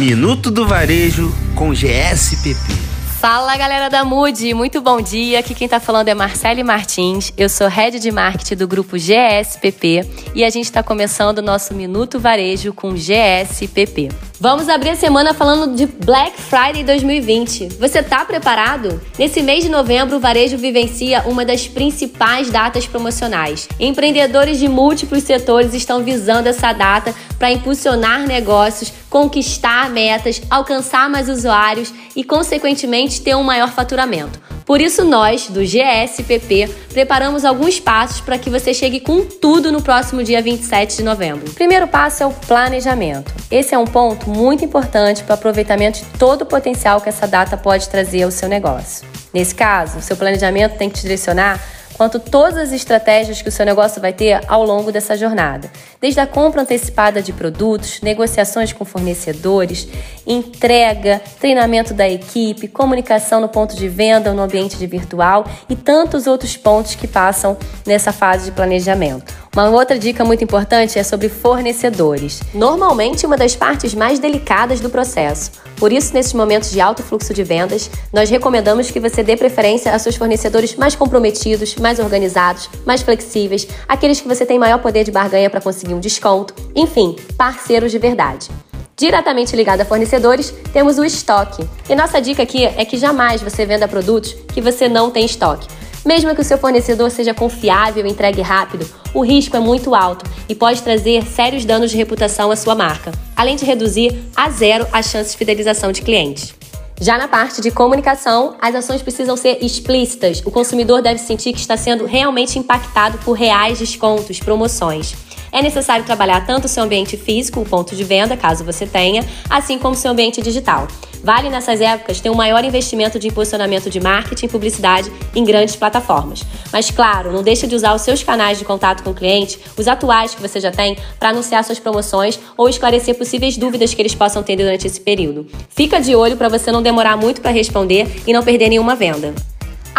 Minuto do Varejo com GSPP. Fala galera da Mude, muito bom dia. Aqui quem tá falando é Marcele Martins. Eu sou head de marketing do grupo GSPP e a gente está começando o nosso Minuto Varejo com GSPP. Vamos abrir a semana falando de Black Friday 2020. Você tá preparado? Nesse mês de novembro, o varejo vivencia uma das principais datas promocionais. Empreendedores de múltiplos setores estão visando essa data para impulsionar negócios, conquistar metas, alcançar mais usuários e, consequentemente, ter um maior faturamento. Por isso, nós, do GSPP, preparamos alguns passos para que você chegue com tudo no próximo dia 27 de novembro. O primeiro passo é o planejamento. Esse é um ponto muito importante para o aproveitamento de todo o potencial que essa data pode trazer ao seu negócio. Nesse caso, seu planejamento tem que te direcionar quanto todas as estratégias que o seu negócio vai ter ao longo dessa jornada. Desde a compra antecipada de produtos, negociações com fornecedores, entrega, treinamento da equipe, comunicação no ponto de venda ou no ambiente de virtual e tantos outros pontos que passam nessa fase de planejamento. Uma outra dica muito importante é sobre fornecedores. Normalmente, uma das partes mais delicadas do processo. Por isso, nesses momentos de alto fluxo de vendas, nós recomendamos que você dê preferência a seus fornecedores mais comprometidos, mais organizados, mais flexíveis, aqueles que você tem maior poder de barganha para conseguir um desconto, enfim, parceiros de verdade. Diretamente ligado a fornecedores, temos o estoque. E nossa dica aqui é que jamais você venda produtos que você não tem estoque. Mesmo que o seu fornecedor seja confiável e entregue rápido, o risco é muito alto e pode trazer sérios danos de reputação à sua marca, além de reduzir a zero as chances de fidelização de clientes. Já na parte de comunicação, as ações precisam ser explícitas. O consumidor deve sentir que está sendo realmente impactado por reais descontos, promoções. É necessário trabalhar tanto o seu ambiente físico, o ponto de venda, caso você tenha, assim como o seu ambiente digital. Vale nessas épocas ter um maior investimento de posicionamento de marketing e publicidade em grandes plataformas. Mas claro, não deixe de usar os seus canais de contato com o cliente, os atuais que você já tem, para anunciar suas promoções ou esclarecer possíveis dúvidas que eles possam ter durante esse período. Fica de olho para você não demorar muito para responder e não perder nenhuma venda.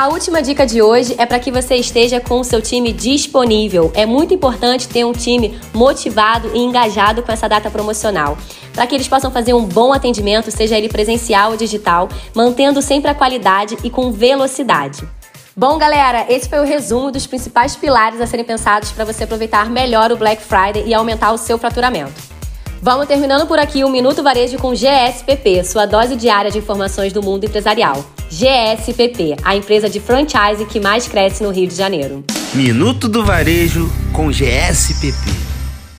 A última dica de hoje é para que você esteja com o seu time disponível. É muito importante ter um time motivado e engajado com essa data promocional, para que eles possam fazer um bom atendimento, seja ele presencial ou digital, mantendo sempre a qualidade e com velocidade. Bom, galera, esse foi o resumo dos principais pilares a serem pensados para você aproveitar melhor o Black Friday e aumentar o seu faturamento. Vamos terminando por aqui o Minuto Varejo com GSPP, sua dose diária de informações do mundo empresarial. GSPP, a empresa de franchise que mais cresce no Rio de Janeiro. Minuto do Varejo com GSPP.